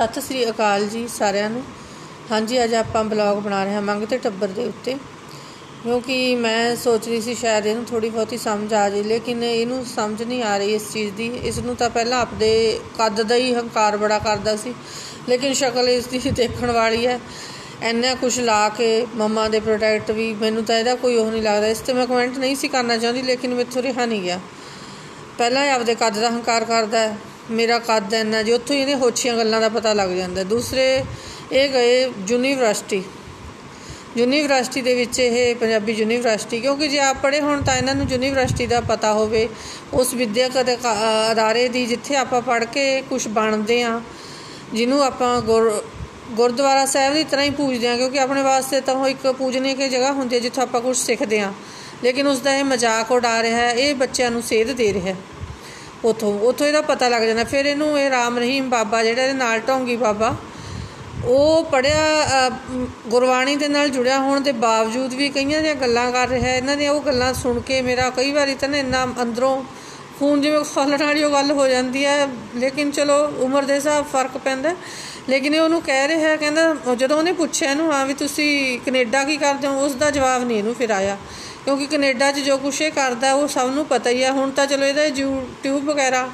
ਸਤਿ ਸ੍ਰੀ ਅਕਾਲ ਜੀ ਸਾਰਿਆਂ ਨੂੰ। ਹਾਂਜੀ, ਅੱਜ ਆਪਾਂ ਬਲੌਗ ਬਣਾ ਰਹੇ ਹਾਂ ਮੰਗ ਤੇ ਟੱਬਰ ਦੇ ਉੱਤੇ। ਕਿਉਂਕਿ ਮੈਂ ਸੋਚ ਰਹੀ ਸੀ ਸ਼ਾਇਦ ਇਹਨੂੰ ਥੋੜੀ ਬਹੁਤੀ ਸਮਝ ਆ ਜਾਏ, ਲੇਕਿਨ ਇਹਨੂੰ ਸਮਝ ਨਹੀਂ ਆ ਰਹੀ ਇਸ ਚੀਜ਼ ਦੀ। ਇਸ ਨੂੰ ਤਾਂ ਪਹਿਲਾਂ ਆਪਦੇ ਕੱਦ ਦਾ ਹੀ ਹੰਕਾਰ ਬੜਾ ਕਰਦਾ ਸੀ, ਲੇਕਿਨ ਸ਼ਕਲ ਇਸ ਦੀ ਦੇਖਣ ਵਾਲੀ ਹੈ। ਇੰਨਾ ਕੁਝ ਲਾ ਕੇ ਮਮਾ ਦੇ ਪ੍ਰੋਡਕਟ ਵੀ ਮੈਨੂੰ ਤਾਂ ਇਹਦਾ ਕੋਈ ਉਹ ਨਹੀਂ ਲੱਗਦਾ। ਇਸ ਤੇ ਮੈਂ ਕਮੈਂਟ ਨਹੀਂ ਸੀ ਕਰਨਾ ਚਾਹੁੰਦੀ, ਲੇਕਿਨ ਮੈਥੋਂ ਰਿਹਾ ਨਹੀਂ ਗਿਆ। ਪਹਿਲਾਂ ਹੀ ਆਪਦੇ ਕੱਦ ਦਾ ਹੰਕਾਰ ਕਰਦਾ ਹੈ। ਮੇਰਾ ਕੱਦ ਇੰਨਾ ਜੀ, ਉੱਥੋਂ ਹੀ ਇਹਦੇ ਹੋਛੀਆਂ ਗੱਲਾਂ ਦਾ ਪਤਾ ਲੱਗ ਜਾਂਦਾ। ਦੂਸਰੇ, ਇਹ ਗਏ ਯੂਨੀਵਰਸਿਟੀ। ਯੂਨੀਵਰਸਿਟੀ ਦੇ ਵਿੱਚ ਇਹ ਪੰਜਾਬੀ ਯੂਨੀਵਰਸਿਟੀ, ਕਿਉਂਕਿ ਜੇ ਆਪ ਪੜ੍ਹੇ ਹੋਣ ਤਾਂ ਇਹਨਾਂ ਨੂੰ ਯੂਨੀਵਰਸਿਟੀ ਦਾ ਪਤਾ ਹੋਵੇ। ਉਸ ਵਿਦਿਅਕ ਅਦਾਰੇ ਦੀ ਜਿੱਥੇ ਆਪਾਂ ਪੜ੍ਹ ਕੇ ਕੁਝ ਬਣਦੇ ਆ ਜਿਹਨੂੰ ਆਪਾਂ ਗੁਰਦੁਆਰਾ ਸਾਹਿਬ ਦੀ ਤਰ੍ਹਾਂ ਹੀ ਪੂਜਦੇ ਆ ਕਿਉਂਕਿ ਆਪਣੇ ਵਾਸਤੇ ਤਾਂ ਉਹ ਇੱਕ ਪੂਜਨੇ ਦੀ ਜਗ੍ਹਾ ਹੁੰਦੀ ਹੈ ਜਿੱਥੇ ਆਪਾਂ ਕੁਝ ਸਿੱਖਦੇ ਆ ਲੇਕਿਨ ਉਸ ਦਾ ਇਹ ਮਜ਼ਾਕ ਉਡਾ ਰਿਹਾ ਹੈ, ਇਹ ਬੱਚਿਆਂ ਨੂੰ ਸੇਧ ਦੇ ਰਿਹਾ ਹੈ। ਉਥੋਂ ਉਥੋਂ ਇਹਦਾ ਪਤਾ ਲੱਗ ਜਾਂਦਾ। ਫਿਰ ਇਹਨੂੰ ਇਹ ਰਾਮ ਰਹੀਮ ਬਾਬਾ ਜਿਹੜਾ ਇਹਦੇ ਨਾਲ ਢੋਂਗੀ ਬਾਬਾ, ਉਹ ਪੜਿਆ ਗੁਰਬਾਣੀ ਦੇ ਨਾਲ ਜੁੜਿਆ ਹੋਣ ਦੇ ਬਾਵਜੂਦ ਵੀ ਕਈਆਂ ਦੀਆਂ ਗੱਲਾਂ ਕਰ ਰਿਹਾ, ਇਹਨਾਂ ਦੀਆਂ ਉਹ ਗੱਲਾਂ ਸੁਣ ਕੇ ਮੇਰਾ ਕਈ ਵਾਰੀ ਤਾਂ ਇੰਨਾ ਅੰਦਰੋਂ ਖੂਨ ਜਿਵੇਂ ਖੋਲਣ ਵਾਲੀ ਉਹ ਗੱਲ ਹੋ ਜਾਂਦੀ ਹੈ, ਲੇਕਿਨ ਚਲੋ ਉਮਰ ਦੇ ਹਿਸਾਬ ਫ਼ਰਕ ਪੈਂਦਾ। ਲੇਕਿਨ ਇਹ ਉਹਨੂੰ ਕਹਿ ਰਿਹਾ, ਕਹਿੰਦਾ ਜਦੋਂ ਉਹਨੇ ਪੁੱਛਿਆ ਇਹਨੂੰ, ਹਾਂ ਵੀ ਤੁਸੀਂ ਕੈਨੇਡਾ ਕੀ ਕਰਦੇ ਹੋ? ਉਸ ਦਾ ਜਵਾਬ ਨਹੀਂ ਇਹਨੂੰ ਫਿਰ ਆਇਆ। ਕਿਉਂਕਿ ਕੈਨੇਡਾ 'ਚ ਜੋ ਕੁਛ ਇਹ ਕਰਦਾ, ਉਹ ਸਭ ਨੂੰ ਪਤਾ ਹੀ ਆ। ਹੁਣ ਤਾਂ ਚਲੋ ਇਹਦਾ YouTube ਵਗੈਰਾ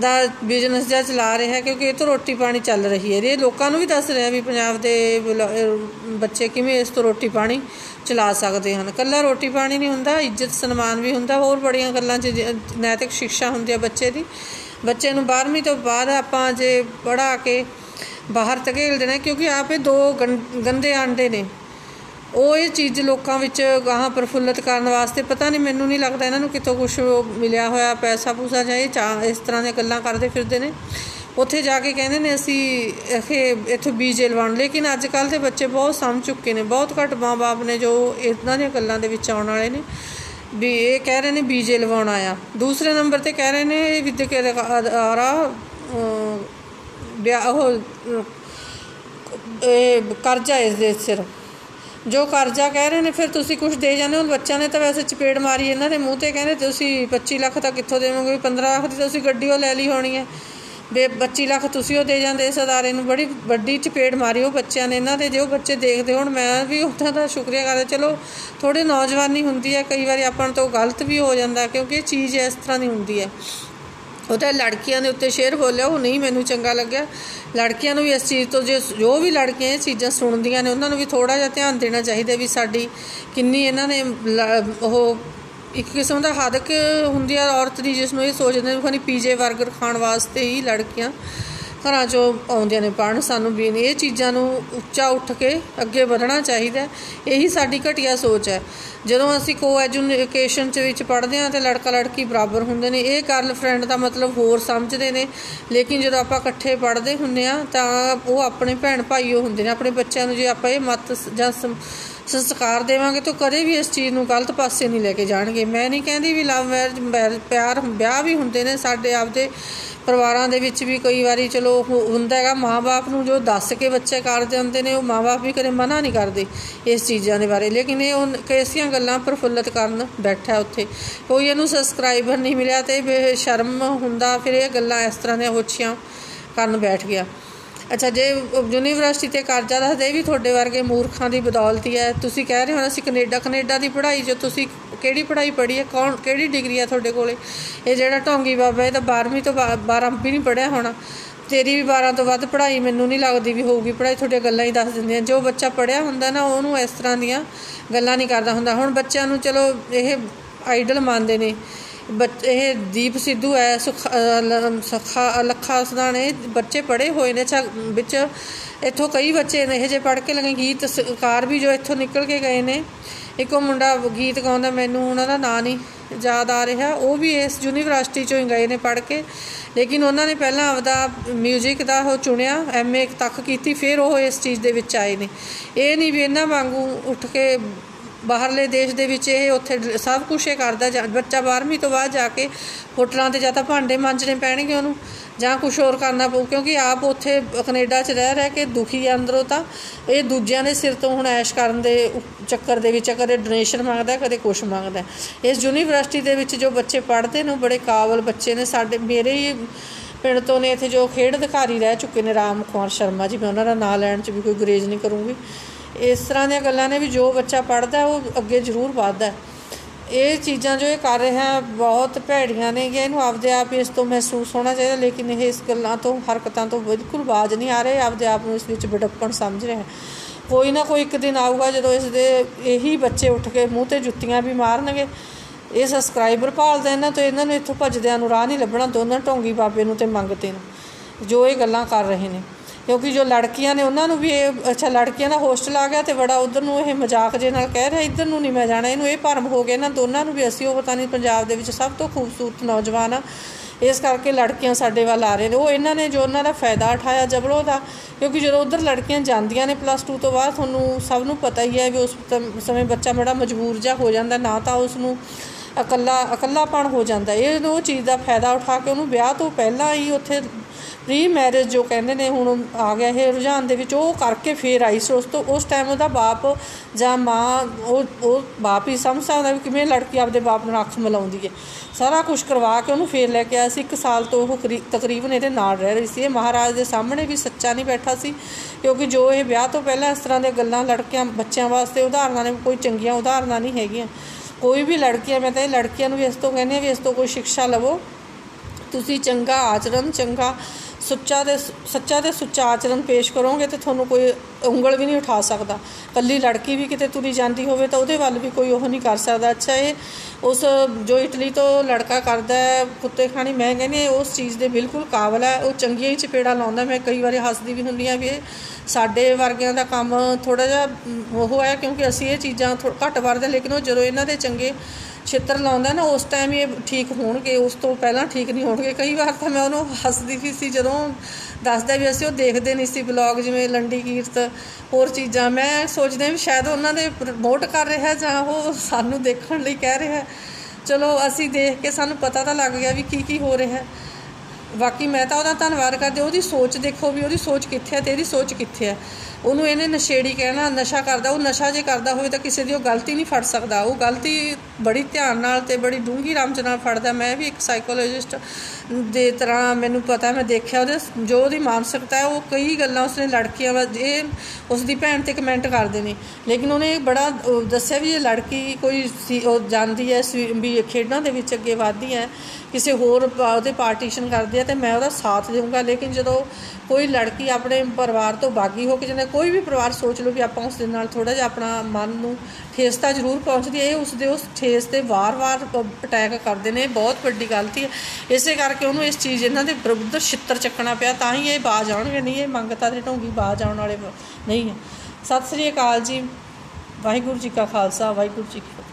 ਦਾ ਬਿਜ਼ਨਸ ਜਿਹਾ ਚਲਾ ਰਿਹਾ, ਕਿਉਂਕਿ ਇਹ ਤੋਂ ਰੋਟੀ ਪਾਣੀ ਚੱਲ ਰਹੀ ਹੈ। ਇਹ ਲੋਕਾਂ ਨੂੰ ਵੀ ਦੱਸ ਰਿਹਾ ਵੀ ਪੰਜਾਬ ਦੇ ਬੱਚੇ ਕਿਵੇਂ ਇਸ ਤੋਂ ਰੋਟੀ ਪਾਣੀ ਚਲਾ ਸਕਦੇ ਹਨ। ਕੱਲਾ ਰੋਟੀ ਪਾਣੀ ਨਹੀਂ ਹੁੰਦਾ, ਇੱਜ਼ਤ ਸਨਮਾਨ ਵੀ ਹੁੰਦਾ। ਹੋਰ ਬੜੀਆਂ ਗੱਲਾਂ 'ਚ ਨੈਤਿਕ ਸਿੱਖਿਆ ਹੁੰਦੀ ਹੈ ਬੱਚੇ ਦੀ। ਬੱਚੇ ਨੂੰ 12ਵੀਂ ਤੋਂ ਬਾਅਦ ਆਪਾਂ ਜੇ ਪੜਾ ਕੇ ਬਾਹਰ ਧਕੇਲ ਦੇਣਾ, ਕਿਉਂਕਿ ਆਪੇ ਦੋ ਗੰਦੇ ਆਂਡੇ ਨੇ। ਉਹ ਇਹ ਚੀਜ਼ ਲੋਕਾਂ ਵਿੱਚ ਗਾਹਾਂ ਪ੍ਰਫੁੱਲਤ ਕਰਨ ਵਾਸਤੇ ਪਤਾ ਨਹੀਂ, ਮੈਨੂੰ ਨਹੀਂ ਲੱਗਦਾ ਇਹਨਾਂ ਨੂੰ ਕਿਤੋਂ ਕੁਝ ਮਿਲਿਆ ਹੋਇਆ, ਪੈਸਾ ਪੂਸਾ ਜਾਂ ਇਹ ਇਸ ਤਰ੍ਹਾਂ ਦੀਆਂ ਗੱਲਾਂ ਕਰਦੇ ਫਿਰਦੇ ਨੇ। ਉੱਥੇ ਜਾ ਕੇ ਕਹਿੰਦੇ ਨੇ, ਅਸੀਂ ਇਹ ਇੱਥੇ ਬੀਜੇ ਲਵਾਉਣ ਲੇਕਿਨ ਅੱਜ ਕੱਲ ਦੇ ਬੱਚੇ ਬਹੁਤ ਸਮਝ ਚੁੱਕੇ ਨੇ, ਬਹੁਤ ਘੱਟ ਮਾਪੇ ਨੇ ਜੋ ਇਦਾਂ ਦੀਆਂ ਗੱਲਾਂ ਦੇ ਵਿੱਚ ਆਉਣ ਵਾਲੇ ਨੇ। ਵੀ ਇਹ ਕਹਿ ਰਹੇ ਨੇ ਬੀਜੇ ਲਵਾਉਣ ਆਇਆ। ਦੂਸਰੇ ਨੰਬਰ ਤੇ ਕਹਿ ਰਹੇ ਨੇ ਵਿਦਿਅਕ ਆਰਾ ਵਿਆਹ ਉਹ ਇਹ ਕਰਜ਼ਾ ਇਸ ਦੇ ਸਿਰ। ਜੋ ਕਰਜ਼ਾ ਕਹਿ ਰਹੇ ਨੇ, ਫਿਰ ਤੁਸੀਂ ਕੁਝ ਦੇ ਜਾਂਦੇ ਹੋ। ਬੱਚਿਆਂ ਨੇ ਤਾਂ ਵੈਸੇ ਚਪੇੜ ਮਾਰੀ, ਇਹਨਾਂ ਦੇ ਮੂੰਹ ਤੇ ਕਹਿੰਦੇ ਤੁਸੀਂ 25 ਲੱਖ ਤਾਂ ਕਿੱਥੋਂ ਦੇਵੋਗੇ? 15 ਲੱਖ ਦੀ ਤੁਸੀਂ ਗੱਡੀ ਉਹ ਲੈ ਲਈ ਹੋਣੀ ਹੈ। ਬੇ 25 ਲੱਖ ਤੁਸੀਂ ਉਹ ਦੇ ਜਾਂਦੇ, ਇਸ ਅਦਾਰੇ ਨੂੰ ਬੜੀ ਵੱਡੀ ਚਪੇੜ ਮਾਰੀ ਉਹ ਬੱਚਿਆਂ ਨੇ। ਇਹਨਾਂ ਦੇ ਜੇ ਉਹ ਬੱਚੇ ਦੇਖਦੇ ਹੁਣ, ਮੈਂ ਵੀ ਉਹਨਾਂ ਦਾ ਸ਼ੁਕਰੀਆ ਕਰਦਾ। ਚਲੋ ਥੋੜੇ ਨੌਜਵਾਨੀ ਹੁੰਦੀ ਹੈ, ਕਈ ਵਾਰੀ ਆਪਾਂ ਤੋਂ ਗਲਤ ਵੀ ਹੋ ਜਾਂਦਾ, ਕਿਉਂਕਿ ਇਹ ਚੀਜ਼ ਇਸ ਤਰ੍ਹਾਂ ਦੀ ਹੁੰਦੀ ਹੈ। ਉਹ ਤਾਂ ਲੜਕੀਆਂ ਦੇ ਉੱਤੇ ਸ਼ੇਰ ਬੋਲਿਆ, ਉਹ ਨਹੀਂ ਮੈਨੂੰ ਚੰਗਾ ਲੱਗਿਆ। ਲੜਕੀਆਂ ਨੂੰ ਵੀ ਇਸ ਚੀਜ਼ ਤੋਂ ਜੋ ਵੀ ਲੜਕੀਆਂ ਇਹ ਚੀਜ਼ਾਂ ਸੁਣਦੀਆਂ ਨੇ, ਉਹਨਾਂ ਨੂੰ ਵੀ ਥੋੜਾ ਜਿਹਾ ਧਿਆਨ ਦੇਣਾ ਚਾਹੀਦਾ ਵੀ ਸਾਡੀ ਕਿੰਨੀ ਇਹਨਾਂ ਨੇ ਉਹ ਇੱਕ ਕਿਸਮ ਦਾ ਹੱਦਕ ਹੁੰਦੀ ਆ ਔਰਤ ਦੀ, ਜਿਸ ਨੂੰ ਇਹ ਸੋਚਦੇ ਨੇ ਕਿ ਪੀਜੇ 버ਗਰ ਖਾਣ ਵਾਸਤੇ ਹੀ ਲੜਕੀਆਂ ਘਰਾਂ ਚੋਂ ਆਉਂਦੀਆਂ ਨੇ ਪੜਨ ਸਾਨੂੰ ਵੀ ਇਹ ਚੀਜ਼ਾਂ ਨੂੰ ਉੱਚਾ ਉੱਠ ਕੇ ਅੱਗੇ ਵਧਣਾ ਚਾਹੀਦਾ ਇਹੀ ਸਾਡੀ ਘਟੀਆ ਸੋਚ ਹੈ। ਜਦੋਂ ਅਸੀਂ ਕੋ ਐਜੂਕੇਸ਼ਨ ਚ ਵਿੱਚ ਪੜ੍ਹਦੇ ਹਾਂ ਤੇ ਲੜਕਾ ਲੜਕੀ ਬਰਾਬਰ ਹੁੰਦੇ ਨੇ, ਇਹ ਗਰਲ ਫਰੈਂਡ ਦਾ ਮਤਲਬ ਹੋਰ ਸਮਝਦੇ ਨੇ। ਲੇਕਿਨ ਜਦੋਂ ਆਪਾਂ ਇਕੱਠੇ ਪੜ੍ਹਦੇ ਹੁੰਨੇ ਆ ਤਾਂ ਉਹ ਆਪਣੇ ਭੈਣ ਭਾਈਓ ਹੁੰਦੇ ਨੇ, ਆਪਣੇ ਬੱਚਿਆਂ ਨੂੰ ਜੇ ਆਪਾਂ ਇਹ ਮਤ ਜਾਂ ਸੰਸਕਾਰ ਦੇਵਾਂਗੇ ਤਾਂ ਕਦੇ ਵੀ ਇਸ ਚੀਜ਼ ਨੂੰ ਗਲਤ ਪਾਸੇ ਨਹੀਂ ਲੈ ਕੇ ਜਾਣਗੇ। ਮੈਂ ਨਹੀਂ ਕਹਿੰਦੀ ਵੀ ਲਵ ਮੈਰਿਜ ਪਿਆਰ, ਵਿਆਹ ਵੀ ਹੁੰਦੇ ਨੇ, ਸਾਡੇ ਆਪਦੇ ਪਰਿਵਾਰਾਂ ਦੇ ਵਿੱਚ ਵੀ ਕਈ ਵਾਰੀ ਚਲੋ ਹੁੰਦਾ ਹੈਗਾ ਮਾਪੇ ਨੂੰ ਜੋ ਦੱਸ ਕੇ ਬੱਚੇ ਕਰ ਜਾਂਦੇ ਨੇ, ਉਹ ਮਾਪੇ ਵੀ ਕਦੇ ਮਨਾ ਨਹੀਂ ਕਰਦੇ ਇਸ ਚੀਜ਼ਾਂ ਦੇ ਬਾਰੇ। ਲੇਕਿਨ ਇਹ ਉਹ ਕੈਸੀਆਂ ਗੱਲਾਂ ਪ੍ਰਫੁੱਲਤ ਕਰਨ ਬੈਠਾ ਉੱਥੇ। ਕੋਈ ਇਹਨੂੰ ਸਬਸਕ੍ਰਾਈਬਰ ਨਹੀਂ ਮਿਲਿਆ ਤੇ ਬੇਸ਼ਰਮ ਹੁੰਦਾ, ਫਿਰ ਇਹ ਗੱਲਾਂ ਇਸ ਤਰ੍ਹਾਂ ਦੀਆਂ ਹੋਛੀਆਂ ਕਰਨ ਬੈਠ ਗਿਆ। ਅੱਛਾ, ਜੇ ਯੂਨੀਵਰਸਿਟੀ ਤੇ ਕਰਜ਼ਾ ਦੱਸਦੇ ਵੀ ਤੁਹਾਡੇ ਵਰਗੇ ਮੂਰਖਾਂ ਦੀ ਬਦੌਲਤੀ ਹੈ ਤੁਸੀਂ ਕਹਿ ਰਹੇ ਹੋ ਅਸੀਂ ਕੈਨੇਡਾ ਕੈਨੇਡਾ ਦੀ ਪੜ੍ਹਾਈ ਜੋ ਤੁਸੀਂ ਕਿਹੜੀ ਪੜ੍ਹਾਈ ਪੜ੍ਹੀ ਹੈ, ਕੌਣ, ਕਿਹੜੀ ਡਿਗਰੀ ਹੈ ਤੁਹਾਡੇ ਕੋਲੇ? ਇਹ ਜਿਹੜਾ ਢੋਂਗੀ ਬਾਬਾ, ਇਹ ਤਾਂ 12ਵੀਂ ਤੋਂ 12 ਵੀ ਨਹੀਂ ਪੜਿਆ ਹੋਣਾ। ਤੇਰੀ ਵੀ 12 ਤੋਂ ਵੱਧ ਪੜ੍ਹਾਈ ਮੈਨੂੰ ਨਹੀਂ ਲੱਗਦੀ ਵੀ ਹੋਊਗੀ, ਪੜ੍ਹਾਈ ਤੁਹਾਡੀਆਂ ਗੱਲਾਂ ਹੀ ਦੱਸ ਦਿੰਦੀਆਂ। ਜੋ ਬੱਚਾ ਪੜਿਆ ਹੁੰਦਾ ਨਾ, ਉਹਨੂੰ ਇਸ ਤਰ੍ਹਾਂ ਦੀਆਂ ਗੱਲਾਂ ਨਹੀਂ ਕਰਦਾ ਹੁੰਦਾ। ਹੁਣ ਬੱਚਿਆਂ ਨੂੰ ਚਲੋ, ਇਹ ਆਈਡਲ ਮੰਨਦੇ ਨੇ। ਇਹ ਦੀਪ ਸਿੱਧੂ ਹੈ ਸੁਖਾ ਲੱਖਾ ਸਦਾਨੇ ਬੱਚੇ ਪੜੇ ਹੋਏ ਨੇ ਵਿੱਚ। ਇੱਥੋਂ ਕਈ ਬੱਚੇ ਨੇ ਇਹ ਜੇ ਪੜ ਕੇ ਲਗੇ ਗੀਤ ਕਾਰ ਵੀ ਜੋ ਇੱਥੋਂ ਨਿਕਲ ਕੇ ਗਏ ਨੇ। ਇੱਕੋ ਮੁੰਡਾ ਗੀਤ ਗਾਉਂਦਾ, ਮੈਨੂੰ ਉਹਨਾਂ ਦਾ ਨਾਂ ਨਹੀਂ ਯਾਦ ਆ ਰਿਹਾ। ਉਹ ਵੀ ਇਸ ਯੂਨੀਵਰਸਿਟੀ ਚੋਂ ਹੀ ਗਏ ਨੇ ਪੜ ਕੇ। ਲੇਕਿਨ ਉਹਨਾਂ ਨੇ ਪਹਿਲਾਂ ਆਪਦਾ 뮤직 ਦਾ ਉਹ ਚੁਣਿਆ ਐਮਏ ਤੱਕ ਕੀਤੀ, ਫਿਰ ਉਹ ਇਸ ਚੀਜ਼ ਦੇ ਵਿੱਚ ਆਏ ਨੇ। ਇਹ ਨਹੀਂ ਵੀ ਇਹਨਾਂ ਵਾਂਗੂ ਉੱਠ ਕੇ ਬਾਹਰਲੇ ਦੇਸ਼ ਦੇ ਵਿੱਚ ਇਹ ਉੱਥੇ ਸਭ ਕੁਝ ਇਹ ਕਰਦਾ ਬੱਚਾ 12ਵੀਂ ਤੋਂ ਬਾਅਦ ਜਾ ਕੇ ਹੋਟਲਾਂ ਤੇ ਜਾਂ ਤਾਂ ਭਾਂਡੇ ਮਾਂਜਣੇ ਪੈਣਗੇ ਉਹਨੂੰ ਜਾਂ ਕੁਝ ਹੋਰ ਕਰਨਾ ਪਊ, ਕਿਉਂਕਿ ਆਪ ਉੱਥੇ ਕੈਨੇਡਾ 'ਚ ਰਹਿ ਰਹਿ ਕੇ ਦੁਖੀ ਅੰਦਰੋਂ ਤਾਂ ਇਹ ਦੂਜਿਆਂ ਦੇ ਸਿਰ ਤੋਂ ਹੁਣ ਐਸ਼ ਕਰਨ ਦੇ ਚੱਕਰ ਦੇ ਵਿੱਚ ਕਦੇ ਡੋਨੇਸ਼ਨ ਮੰਗਦਾ, ਕਦੇ ਕੁਝ ਮੰਗਦਾ। ਇਸ ਯੂਨੀਵਰਸਿਟੀ ਦੇ ਵਿੱਚ ਜੋ ਬੱਚੇ ਪੜ੍ਹਦੇ ਨੇ ਬੜੇ ਕਾਬਲ ਬੱਚੇ ਨੇ। ਸਾਡੇ, ਮੇਰੇ ਹੀ ਪਿੰਡ ਤੋਂ ਨੇ ਇੱਥੇ ਜੋ ਖੇਡ ਅਧਿਕਾਰੀ ਰਹਿ ਚੁੱਕੇ ਨੇ, ਰਾਮ ਕੁਮਾਰ ਸ਼ਰਮਾ ਜੀ, ਮੈਂ ਉਹਨਾਂ ਦਾ ਨਾਂ ਲੈਣ 'ਚ ਵੀ ਕੋਈ ਗੁਰੇਜ਼ ਨਹੀਂ ਕਰੂੰਗੀ। ਇਸ ਤਰ੍ਹਾਂ ਦੀਆਂ ਗੱਲਾਂ ਨੇ ਵੀ ਜੋ ਬੱਚਾ ਪੜਦਾ ਉਹ ਅੱਗੇ ਜ਼ਰੂਰ ਵੱਧਦਾ। ਇਹ ਚੀਜ਼ਾਂ ਜੋ ਇਹ ਕਰ ਰਿਹਾ, ਬਹੁਤ ਭੈੜੀਆਂ ਨੇ ਕਿ ਇਹਨੂੰ ਆਪਦੇ ਆਪ ਇਸ ਤੋਂ ਮਹਿਸੂਸ ਹੋਣਾ ਚਾਹੀਦਾ, ਲੇਕਿਨ ਇਹ ਇਸ ਗੱਲਾਂ ਤੋਂ, ਹਰਕਤਾਂ ਤੋਂ ਬਿਲਕੁਲ ਬਾਜ ਨਹੀਂ ਆ ਰਹੇ। ਆਪਦੇ ਆਪ ਨੂੰ ਇਸ ਵਿੱਚ ਬੜਪਣ ਸਮਝ ਰਿਹਾ ਕੋਈ ਨਾ ਕੋਈ ਇੱਕ ਦਿਨ ਆਊਗਾ ਜਦੋਂ ਇਸ ਦੇ ਇਹੀ ਬੱਚੇ ਉੱਠ ਕੇ ਮੂੰਹ ਤੇ ਜੁੱਤੀਆਂ ਵੀ ਮਾਰਨਗੇ। ਇਹ ਸਬਸਕ੍ਰਾਈਬਰ ਭਾਲਦੇ ਇਹਨਾਂ ਤੋਂ, ਇਹਨਾਂ ਨੂੰ ਇੱਥੋਂ ਭੱਜਦਿਆਂ ਨੂੰ ਰਾਹ ਨਹੀਂ ਲੱਭਣਾ, ਦੋਨਾਂ ਢੋਂਗੀ ਬਾਬੇ ਨੂੰ ਤੇ ਮੰਗਤੇ ਨੂੰ, ਜੋ ਇਹ ਗੱਲਾਂ ਕਰ ਰਹੇ ਨੇ। ਕਿਉਂਕਿ ਜੋ ਲੜਕੀਆਂ ਨੇ ਉਹਨਾਂ ਨੂੰ ਵੀ ਇਹ, ਅੱਛਾ, ਲੜਕੀਆਂ ਦਾ ਹੋਸਟਲ ਆ ਗਿਆ ਤੇ ਬੜਾ ਉਧਰ ਨੂੰ ਇਹ ਮਜ਼ਾਕ ਜੇ ਨਾਲ ਕਹਿ ਰਿਹਾ, ਇੱਧਰ ਨੂੰ ਨਹੀਂ ਮੈਂ ਜਾਣਾ, ਇਹਨੂੰ ਇਹ ਭਰਮ ਹੋ ਗਿਆ ਇਹਨਾਂ ਦੋਨਾਂ ਨੂੰ ਵੀ ਅਸੀਂ, ਉਹ ਪਤਾ ਨਹੀਂ ਪੰਜਾਬ ਦੇ ਵਿੱਚ ਸਭ ਤੋਂ ਖੂਬਸੂਰਤ ਨੌਜਵਾਨ ਆ। ਇਸ ਕਰਕੇ ਲੜਕੀਆਂ ਸਾਡੇ ਵੱਲ ਆ ਰਹੇ ਨੇ। ਉਹ ਇਹਨਾਂ ਨੇ ਜੋ ਉਹਨਾਂ ਦਾ ਫਾਇਦਾ ਉਠਾਇਆ ਜਬਰੋ ਦਾ, ਕਿਉਂਕਿ ਜਦੋਂ ਉਧਰ ਲੜਕੀਆਂ ਜਾਂਦੀਆਂ ਨੇ ਪਲੱਸ 2 ਤੋਂ ਬਾਅਦ, ਤੁਹਾਨੂੰ ਸਭ ਨੂੰ ਪਤਾ ਹੀ ਹੈ ਵੀ ਉਸ ਸਮੇਂ ਬੱਚਾ ਬੜਾ ਮਜਬੂਰ ਜਾ ਹੋ ਜਾਂਦਾ, ਨਾ ਤਾਂ ਉਸ ਨੂੰ ਇਕੱਲਾ, ਇਕੱਲਾਪਣ ਹੋ ਜਾਂਦਾ ਇਹ ਉਹ ਚੀਜ਼ ਦਾ ਫਾਇਦਾ ਉਠਾ ਕੇ ਉਹਨੂੰ ਵਿਆਹ ਤੋਂ ਪਹਿਲਾਂ ਹੀ ਉੱਥੇ ਪ੍ਰੀ ਮੈਰਿਜ ਜੋ ਕਹਿੰਦੇ ਨੇ, ਹੁਣ ਆ ਗਿਆ ਇਹ ਰੁਝਾਨ ਦੇ ਵਿੱਚ, ਉਹ ਕਰਕੇ ਫੇਰ ਆਈ ਸੋ। ਉਸ ਤੋਂ, ਉਸ ਟਾਈਮ ਉਹਦਾ ਬਾਪ ਜਾਂ ਮਾਂ, ਉਹ ਉਹ ਬਾਪ ਹੀ ਸਮਝ ਸਕਦਾ ਵੀ ਕਿਵੇਂ ਲੜਕੀ ਆਪਦੇ ਬਾਪ ਨਾਲ ਅੱਖ ਮਿਲਾਉਂਦੀ ਹੈ। ਸਾਰਾ ਕੁਝ ਕਰਵਾ ਕੇ ਉਹਨੂੰ ਫੇਰ ਲੈ ਕੇ ਆਇਆ ਸੀ। ਇੱਕ ਸਾਲ ਤੋਂ ਉਹ ਤਕਰੀਬਨ ਇਹਦੇ ਨਾਲ ਰਹਿ ਰਹੀ ਸੀ। ਇਹ ਮਹਾਰਾਜ ਦੇ ਸਾਹਮਣੇ ਵੀ ਸੱਚਾ ਨਹੀਂ ਬੈਠਾ ਸੀ, ਕਿਉਂਕਿ ਜੋ ਇਹ ਵਿਆਹ ਤੋਂ ਪਹਿਲਾਂ ਇਸ ਤਰ੍ਹਾਂ ਦੀਆਂ ਗੱਲਾਂ ਲੜਕਿਆਂ, ਬੱਚਿਆਂ ਵਾਸਤੇ ਉਦਾਹਰਨਾਂ ਨੇ, ਕੋਈ ਚੰਗੀਆਂ ਉਦਾਹਰਨਾਂ ਨਹੀਂ ਹੈਗੀਆਂ। ਕੋਈ ਵੀ ਲੜਕੀਆਂ ਮੈਂ ਤਾਂ ਇਹ ਲੜਕੀਆਂ ਨੂੰ ਵੀ ਇਸ ਤੋਂ ਕਹਿੰਦੀ ਆ ਵੀ ਇਸ ਤੋਂ ਕੋਈ ਸਿੱਖਿਆ ਲਵੋ। ਤੁਸੀਂ ਚੰਗਾ ਆਚਰਣ, ਚੰਗਾ ਸੁੱਚਾ ਦੇ ਸੱਚਾ ਤੇ ਸੁੱਚਾ ਆਚਰਣ ਪੇਸ਼ ਕਰੋਗੇ ਤੇ ਤੁਹਾਨੂੰ ਕੋਈ ਉਂਗਲ ਵੀ ਨਹੀਂ ਉਠਾ ਸਕਦਾ। ਕੱਲੀ ਲੜਕੀ ਵੀ ਕਿਤੇ ਤੁਰੀ ਜਾਂਦੀ ਹੋਵੇ ਤਾਂ ਉਹਦੇ ਵੱਲ ਵੀ ਕੋਈ ਉਹ ਨਹੀਂ ਕਰ ਸਕਦਾ। ਅੱਛਾ, ਇਹ ਉਸ ਜੋ ਇਟਲੀ ਤੋਂ ਲੜਕਾ ਕਰਦਾ ਹੈ, ਕੁੱਤੇ ਖਾਣੀ, ਮੈਂ ਕਹਿੰਦੀ ਉਸ ਚੀਜ਼ ਦੇ ਬਿਲਕੁਲ ਕਾਬਲ ਹੈ। ਉਹ ਚੰਗੀਆਂ ਹੀ ਚਪੇੜਾ ਲਾਉਂਦਾ ਮੈਂ ਕਈ ਵਾਰੀ ਹੱਸਦੀ ਵੀ ਹੁੰਦੀ ਆ ਵੀ ਇਹ ਸਾਡੇ ਵਰਗਿਆਂ ਦਾ ਕੰਮ ਥੋੜਾ ਜਿਹਾ ਉਹ ਹੈ ਕਿਉਂਕਿ ਅਸੀਂ ਇਹ ਚੀਜ਼ਾਂ ਘੱਟ ਵਰਦੇ ਲੇਕਿਨ ਉਹ ਜਦੋਂ ਇਹਨਾਂ ਦੇ ਚੰਗੇ ਛਿੱਤਰ ਲਾਉਂਦਾ ਨਾ, ਉਸ ਟਾਈਮ ਇਹ ਠੀਕ ਹੋਣਗੇ, ਉਸ ਤੋਂ ਪਹਿਲਾਂ ਠੀਕ ਨਹੀਂ ਹੋਣਗੇ। ਕਈ ਵਾਰ ਤਾਂ ਮੈਂ ਉਹਨੂੰ ਹੱਸਦੀ ਵੀ ਸੀ, ਜਦੋਂ ਦੱਸਦਾ ਵੀ ਅਸੀਂ ਉਹ ਦੇਖਦੇ ਨਹੀਂ ਸੀ ਬਲੌਗ ਜਿਵੇਂ ਲੰਡੀ ਕੀਰਤ ਹੋਰ ਚੀਜ਼ਾਂ। ਮੈਂ ਸੋਚਦੇ ਵੀ ਸ਼ਾਇਦ ਉਹਨਾਂ ਦੇ ਪ੍ਰਮੋਟ ਕਰ ਰਿਹਾ ਜਾਂ ਉਹ ਸਾਨੂੰ ਦੇਖਣ ਲਈ ਕਹਿ ਰਿਹਾ ਚਲੋ, ਅਸੀਂ ਦੇਖ ਕੇ ਸਾਨੂੰ ਪਤਾ ਤਾਂ ਲੱਗ ਗਿਆ ਵੀ ਕੀ ਕੀ ਹੋ ਰਿਹਾ ਬਾਕੀ ਮੈਂ ਤਾਂ ਉਹਦਾ ਧੰਨਵਾਦ ਕਰਦੀ ਉਹਦੀ ਸੋਚ ਦੇਖੋ ਵੀ ਉਹਦੀ ਸੋਚ ਕਿੱਥੇ ਹੈ ਤੇ ਇਹਦੀ ਸੋਚ ਕਿੱਥੇ ਹੈ। ਉਹਨੂੰ ਇਹਨੇ ਨਸ਼ੇੜੀ ਕਹਿਣਾ, ਨਸ਼ਾ ਕਰਦਾ, ਉਹ ਨਸ਼ਾ ਜੇ ਕਰਦਾ ਹੋਵੇ ਤਾਂ ਕਿਸੇ ਦੀ ਉਹ ਗਲਤੀ ਨਹੀਂ ਫੜ ਸਕਦਾ। ਉਹ ਗਲਤੀ ਬੜੀ ਧਿਆਨ ਨਾਲ ਤੇ ਬੜੀ ਡੂੰਗੀ ਰਾਮ ਨਾਲ ਫੜਦਾ। ਮੈਂ ਵੀ ਇੱਕ ਸਾਈਕੋਲੋਜਿਸਟ ਦੇ ਤਰ੍ਹਾਂ ਮੈਨੂੰ ਪਤਾ, ਮੈਂ ਦੇਖਿਆ ਉਹਦੇ ਜੋ ਉਹਦੀ ਮਾਨਸਿਕਤਾ ਹੈ, ਉਹ ਕਈ ਗੱਲਾਂ ਉਸਨੇ ਲੜਕੀਆਂ ਵਾ ਇਹ ਉਸ ਦੀ ਭੈਣ ਤੇ ਕਮੈਂਟ ਕਰਦੇ ਨੇ। ਲੇਕਿਨ ਉਹਨੇ ਬੜਾ ਦੱਸਿਆ ਵੀ ਇਹ ਲੜਕੀ ਕੋਈ ਉਹ ਜਾਂਦੀ ਹੈ ਵੀ ਖੇਡਾਂ ਦੇ ਵਿੱਚ ਅੱਗੇ ਵਧਦੀ ਹੈ, ਕਿਸੇ ਹੋਰ ਉਹਦੇ ਪਾਰਟੀਸ਼ਨ ਕਰਦੇ ਆ ਤੇ ਮੈਂ ਉਹਦਾ ਸਾਥ ਦੇਵਾਂਗਾ ਲੇਕਿਨ ਜਦੋਂ ਕੋਈ ਲੜਕੀ ਆਪਣੇ ਪਰਿਵਾਰ ਤੋਂ ਬਾਗੀ ਹੋ ਕੇ ਜਾਂਦਾ ਕੋਈ ਵੀ ਪਰਿਵਾਰ ਸੋਚ ਲਓ ਵੀ ਆਪਾਂ ਉਸ ਦੇ ਨਾਲ ਥੋੜਾ ਜਿਹਾ ਆਪਣਾ ਮਨ ਨੂੰ ਠੇਸ ਤਾਂ ਜ਼ਰੂਰ ਪਹੁੰਚਦੀ ਹੈ। ਇਹ ਉਸ ਦੇ ਉਸ ਠੇਸ ਤੇ ਵਾਰ-ਵਾਰ ਅਟੈਕ ਕਰਦੇ ਨੇ। ਬਹੁਤ ਵੱਡੀ ਗਲਤੀ ਹੈ ਇਸੇ ਕਰਕੇ ਉਹਨੂੰ ਇਸ ਚੀਜ਼ ਇਹਨਾਂ ਦੇ ਵਿਰੁੱਧ ਛਿੱਤਰ ਚੱਕਣਾ ਪਿਆ। ਤਾਂ ਹੀ ਇਹ ਬਾਜ ਆਉਣਗੇ। ਨਹੀਂ, ਇਹ ਮੰਗਤਾ ਦੇ ਢੋਂਗੀ ਬਾਜ ਆਉਣ ਵਾਲੇ ਨਹੀਂ ਹੈ। ਸਤਿ ਸ੍ਰੀ ਅਕਾਲ ਜੀ। ਵਾਹਿਗੁਰੂ ਜੀ ਕਾ ਖਾਲਸਾ। ਵਾਹਿਗੁਰੂ ਜੀ ਕੀ